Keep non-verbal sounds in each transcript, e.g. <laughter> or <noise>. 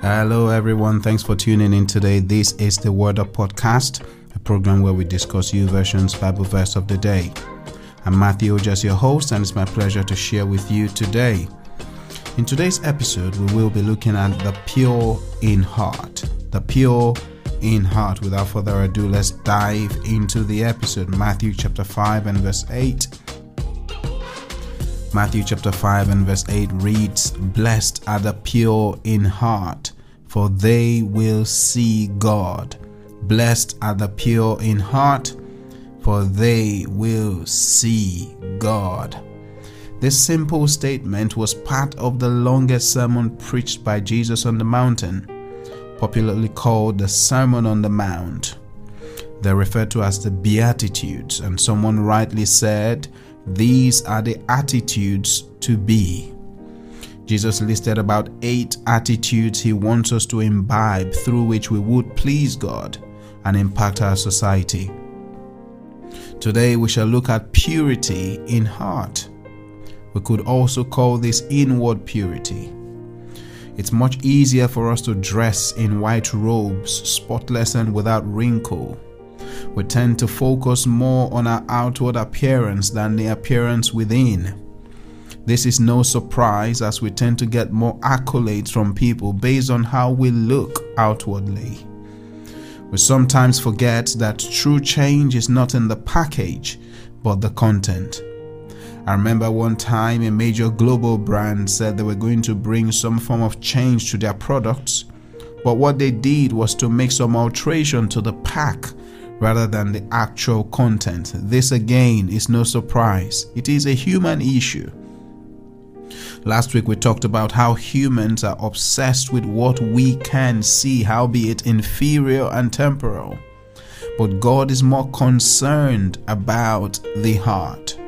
Hello, everyone. Thanks for tuning in today. This is the Word Up Podcast, a program where we discuss YouVersion's, Bible verse of the day. I'm Matthew, just your host, and it's my pleasure to share with you today. In today's episode, we will be looking at the pure in heart. The pure in heart. Without further ado, let's dive into the episode. Matthew chapter 5 and verse 8. Matthew chapter 5 and verse 8 reads, Blessed are the pure in heart, for they will see God. Blessed are the pure in heart, for they will see God. This simple statement was part of the longest sermon preached by Jesus on the mountain, popularly called the Sermon on the Mount. They're referred to as the Beatitudes, and someone rightly said, these are the attitudes to be. Jesus listed about eight attitudes he wants us to imbibe through which we would please God and impact our society. Today we shall look at purity in heart. We could also call this inward purity. It's much easier for us to dress in white robes, spotless and without wrinkle we tend to focus more on our outward appearance than the appearance within. This is no surprise as we tend to get more accolades from people based on how we look outwardly. We sometimes forget that true change is not in the package, but the content. I remember one time a major global brand said they were going to bring some form of change to their products, but what they did was to make some alteration to the pack rather than the actual content. This again is no surprise, it is a human issue. Last week we talked about how humans are obsessed with what we can see, howbeit inferior and temporal. But God is more concerned about the heart.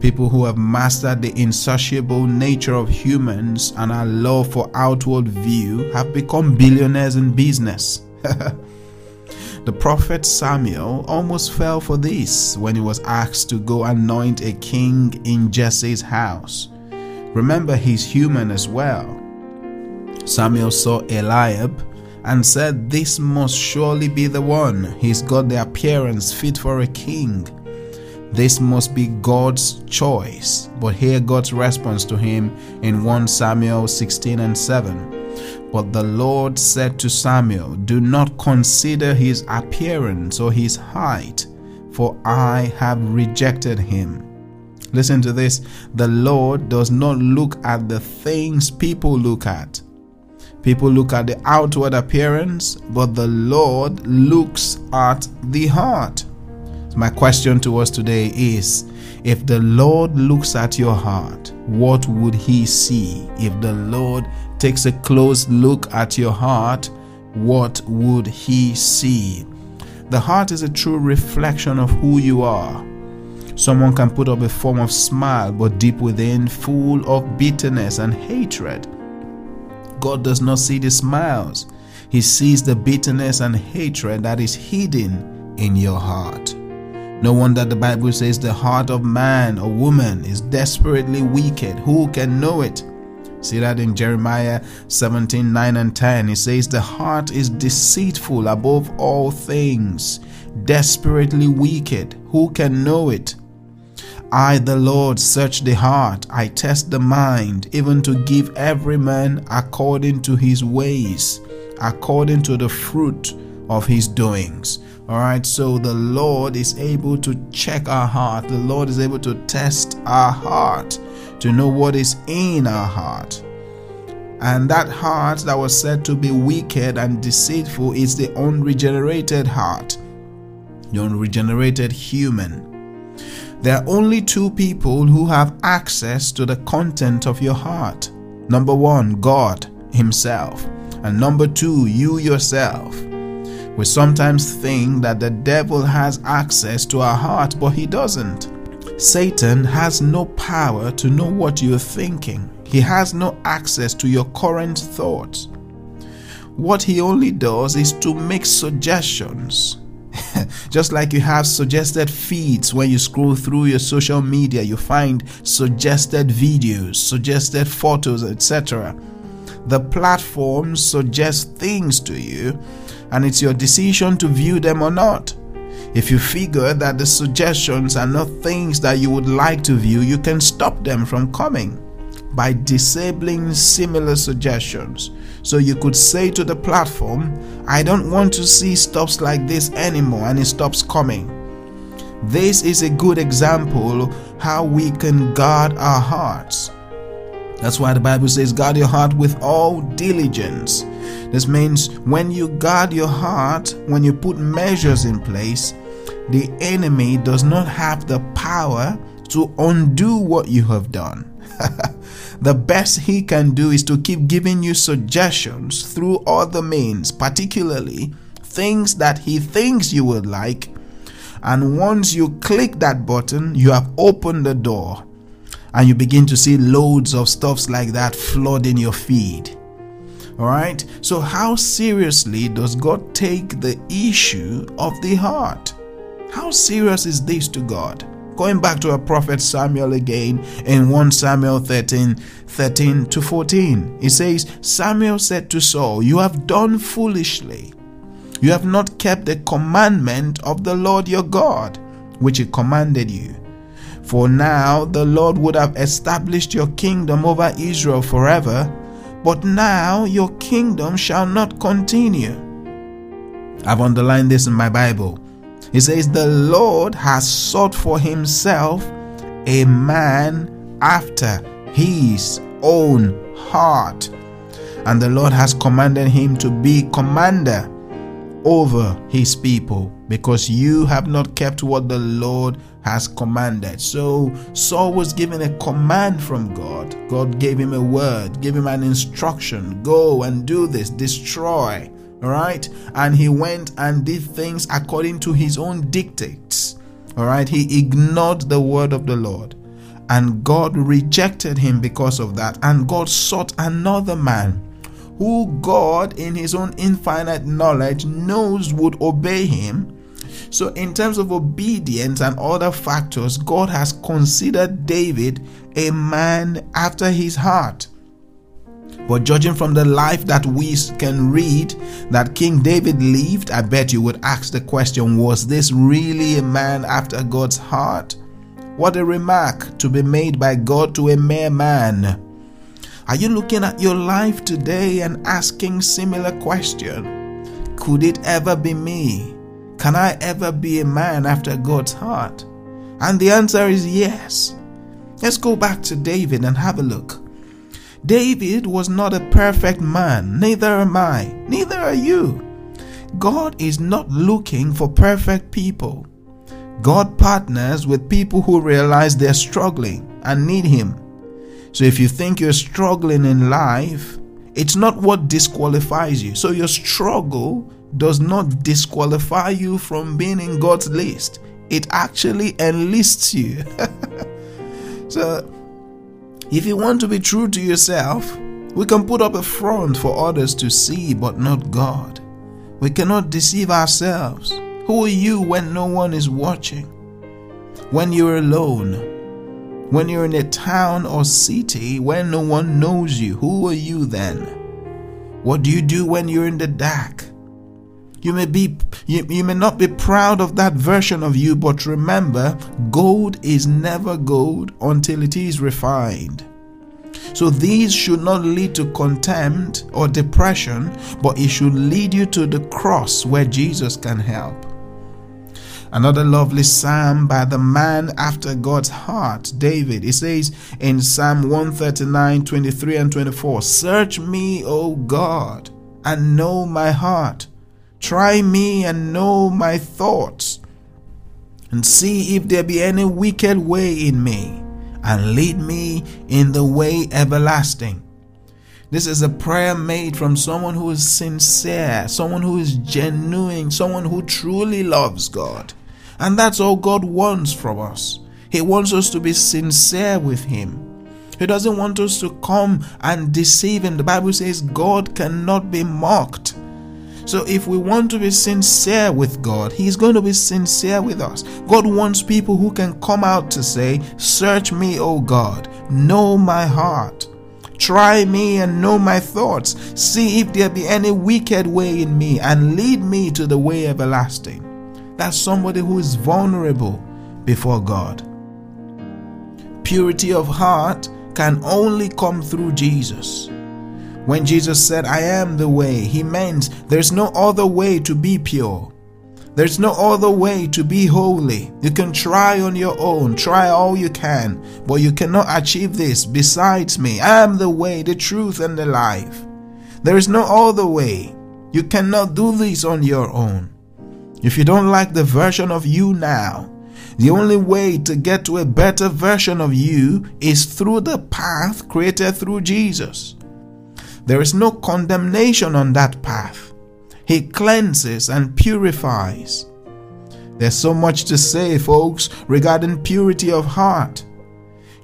People who have mastered the insatiable nature of humans and our love for outward view have become billionaires in business. <laughs> The prophet Samuel almost fell for this when he was asked to go anoint a king in Jesse's house. Remember, he's human as well. Samuel saw Eliab and said, This must surely be the one. He's got the appearance fit for a king. This must be God's choice. But hear God's response to him in 1 Samuel 16 and 7. But the Lord said to Samuel, Do not consider his appearance or his height, for I have rejected him. Listen to this the Lord does not look at the things people look at. People look at the outward appearance, but the Lord looks at the heart. My question to us today is if the Lord looks at your heart, what would he see? If the Lord takes a close look at your heart, what would he see? The heart is a true reflection of who you are. Someone can put up a form of smile, but deep within, full of bitterness and hatred. God does not see the smiles, He sees the bitterness and hatred that is hidden in your heart. No wonder the Bible says the heart of man or woman is desperately wicked. Who can know it? See that in Jeremiah 17 9 and 10. It says, The heart is deceitful above all things, desperately wicked. Who can know it? I, the Lord, search the heart, I test the mind, even to give every man according to his ways, according to the fruit of his doings. All right, so the Lord is able to check our heart, the Lord is able to test our heart to know what is in our heart. And that heart that was said to be wicked and deceitful is the unregenerated heart, the unregenerated human. There are only two people who have access to the content of your heart. Number one, God Himself. And number two, you yourself. We sometimes think that the devil has access to our heart, but he doesn't. Satan has no power to know what you're thinking, he has no access to your current thoughts. What he only does is to make suggestions. <laughs> Just like you have suggested feeds when you scroll through your social media, you find suggested videos, suggested photos, etc. The platforms suggest things to you, and it's your decision to view them or not. If you figure that the suggestions are not things that you would like to view, you can stop them from coming by disabling similar suggestions. So you could say to the platform, I don't want to see stuffs like this anymore, and it stops coming. This is a good example how we can guard our hearts. That's why the Bible says, guard your heart with all diligence. This means when you guard your heart, when you put measures in place, the enemy does not have the power to undo what you have done. <laughs> the best he can do is to keep giving you suggestions through other means, particularly things that he thinks you would like. And once you click that button, you have opened the door and you begin to see loads of stuffs like that flooding your feed. All right. So, how seriously does God take the issue of the heart? How serious is this to God? Going back to our prophet Samuel again in 1 Samuel 13 13 to 14, he says, Samuel said to Saul, You have done foolishly. You have not kept the commandment of the Lord your God, which he commanded you. For now the Lord would have established your kingdom over Israel forever, but now your kingdom shall not continue. I've underlined this in my Bible. He says, The Lord has sought for himself a man after his own heart. And the Lord has commanded him to be commander over his people because you have not kept what the Lord has commanded. So Saul was given a command from God. God gave him a word, gave him an instruction go and do this, destroy. All right. And he went and did things according to his own dictates. All right. He ignored the word of the Lord. And God rejected him because of that. And God sought another man who God, in his own infinite knowledge, knows would obey him. So, in terms of obedience and other factors, God has considered David a man after his heart. But judging from the life that we can read that King David lived, I bet you would ask the question was this really a man after God's heart? What a remark to be made by God to a mere man. Are you looking at your life today and asking similar question? Could it ever be me? Can I ever be a man after God's heart? And the answer is yes. Let's go back to David and have a look. David was not a perfect man, neither am I, neither are you. God is not looking for perfect people. God partners with people who realize they're struggling and need Him. So if you think you're struggling in life, it's not what disqualifies you. So your struggle does not disqualify you from being in God's list, it actually enlists you. <laughs> so if you want to be true to yourself, we can put up a front for others to see, but not God. We cannot deceive ourselves. Who are you when no one is watching? When you're alone? When you're in a town or city where no one knows you, who are you then? What do you do when you're in the dark? You may be you, you may not be proud of that version of you, but remember, gold is never gold until it is refined. So these should not lead to contempt or depression, but it should lead you to the cross where Jesus can help. Another lovely psalm by the man after God's heart, David. It says in Psalm 139, 23 and 24, Search me, O God, and know my heart Try me and know my thoughts, and see if there be any wicked way in me, and lead me in the way everlasting. This is a prayer made from someone who is sincere, someone who is genuine, someone who truly loves God. And that's all God wants from us. He wants us to be sincere with Him. He doesn't want us to come and deceive Him. The Bible says God cannot be mocked. So if we want to be sincere with God, He's going to be sincere with us. God wants people who can come out to say, Search me, O God, know my heart. Try me and know my thoughts. See if there be any wicked way in me and lead me to the way everlasting. That's somebody who is vulnerable before God. Purity of heart can only come through Jesus. When Jesus said, I am the way, he meant there's no other way to be pure. There's no other way to be holy. You can try on your own, try all you can, but you cannot achieve this besides me. I am the way, the truth, and the life. There is no other way. You cannot do this on your own. If you don't like the version of you now, the only way to get to a better version of you is through the path created through Jesus. There is no condemnation on that path. He cleanses and purifies. There's so much to say, folks, regarding purity of heart.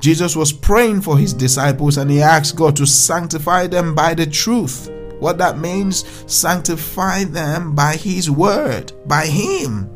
Jesus was praying for his disciples and he asked God to sanctify them by the truth. What that means, sanctify them by his word, by him.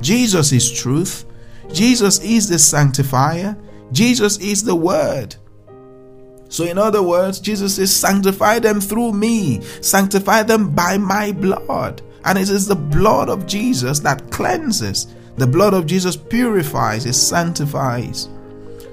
Jesus is truth. Jesus is the sanctifier. Jesus is the word. So, in other words, Jesus says, Sanctify them through me, sanctify them by my blood. And it is the blood of Jesus that cleanses. The blood of Jesus purifies, it sanctifies.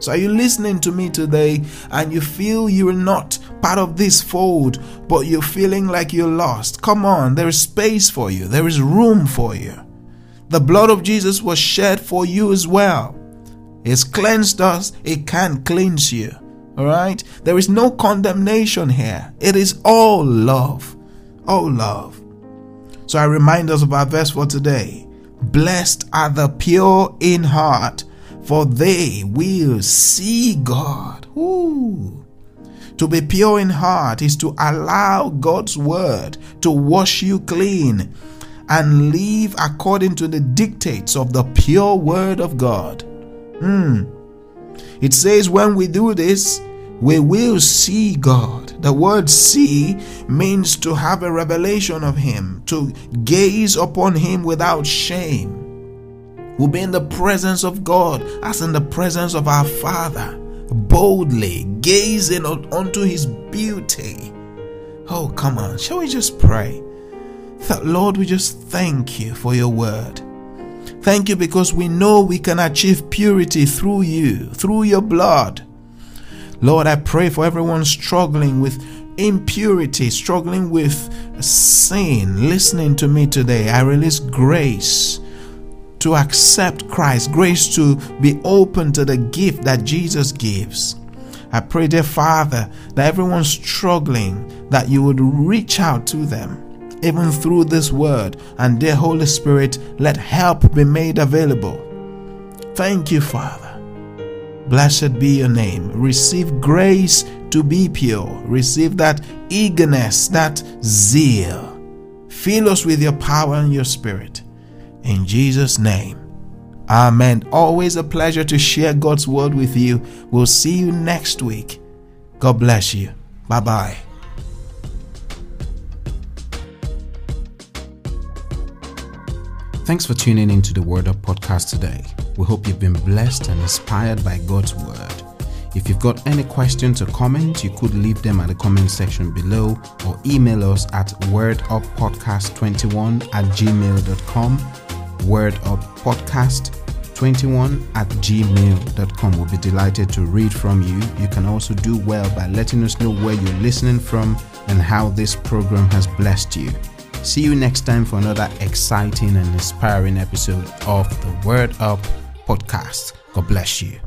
So, are you listening to me today and you feel you're not part of this fold, but you're feeling like you're lost? Come on, there is space for you, there is room for you. The blood of Jesus was shed for you as well. It's cleansed us, it can cleanse you. All right? There is no condemnation here. It is all love. All love. So I remind us of our verse for today. Blessed are the pure in heart, for they will see God. Ooh. To be pure in heart is to allow God's word to wash you clean and live according to the dictates of the pure word of God. Hmm. It says, when we do this, we will see God. The word see means to have a revelation of Him, to gaze upon Him without shame. We'll be in the presence of God as in the presence of our Father, boldly gazing unto His beauty. Oh, come on, shall we just pray? That Lord, we just thank you for your word. Thank you because we know we can achieve purity through you, through your blood. Lord, I pray for everyone struggling with impurity, struggling with sin, listening to me today. I release grace to accept Christ, grace to be open to the gift that Jesus gives. I pray, dear Father, that everyone struggling, that you would reach out to them, even through this word, and dear Holy Spirit, let help be made available. Thank you, Father. Blessed be your name. Receive grace to be pure. Receive that eagerness, that zeal. Fill us with your power and your spirit. In Jesus' name. Amen. Always a pleasure to share God's word with you. We'll see you next week. God bless you. Bye bye. Thanks for tuning into the Word Up podcast today. We hope you've been blessed and inspired by God's Word. If you've got any questions or comments, you could leave them at the comment section below or email us at worduppodcast21 at gmail.com. Worduppodcast21 at gmail.com. We'll be delighted to read from you. You can also do well by letting us know where you're listening from and how this program has blessed you. See you next time for another exciting and inspiring episode of the Word Up podcast. God bless you.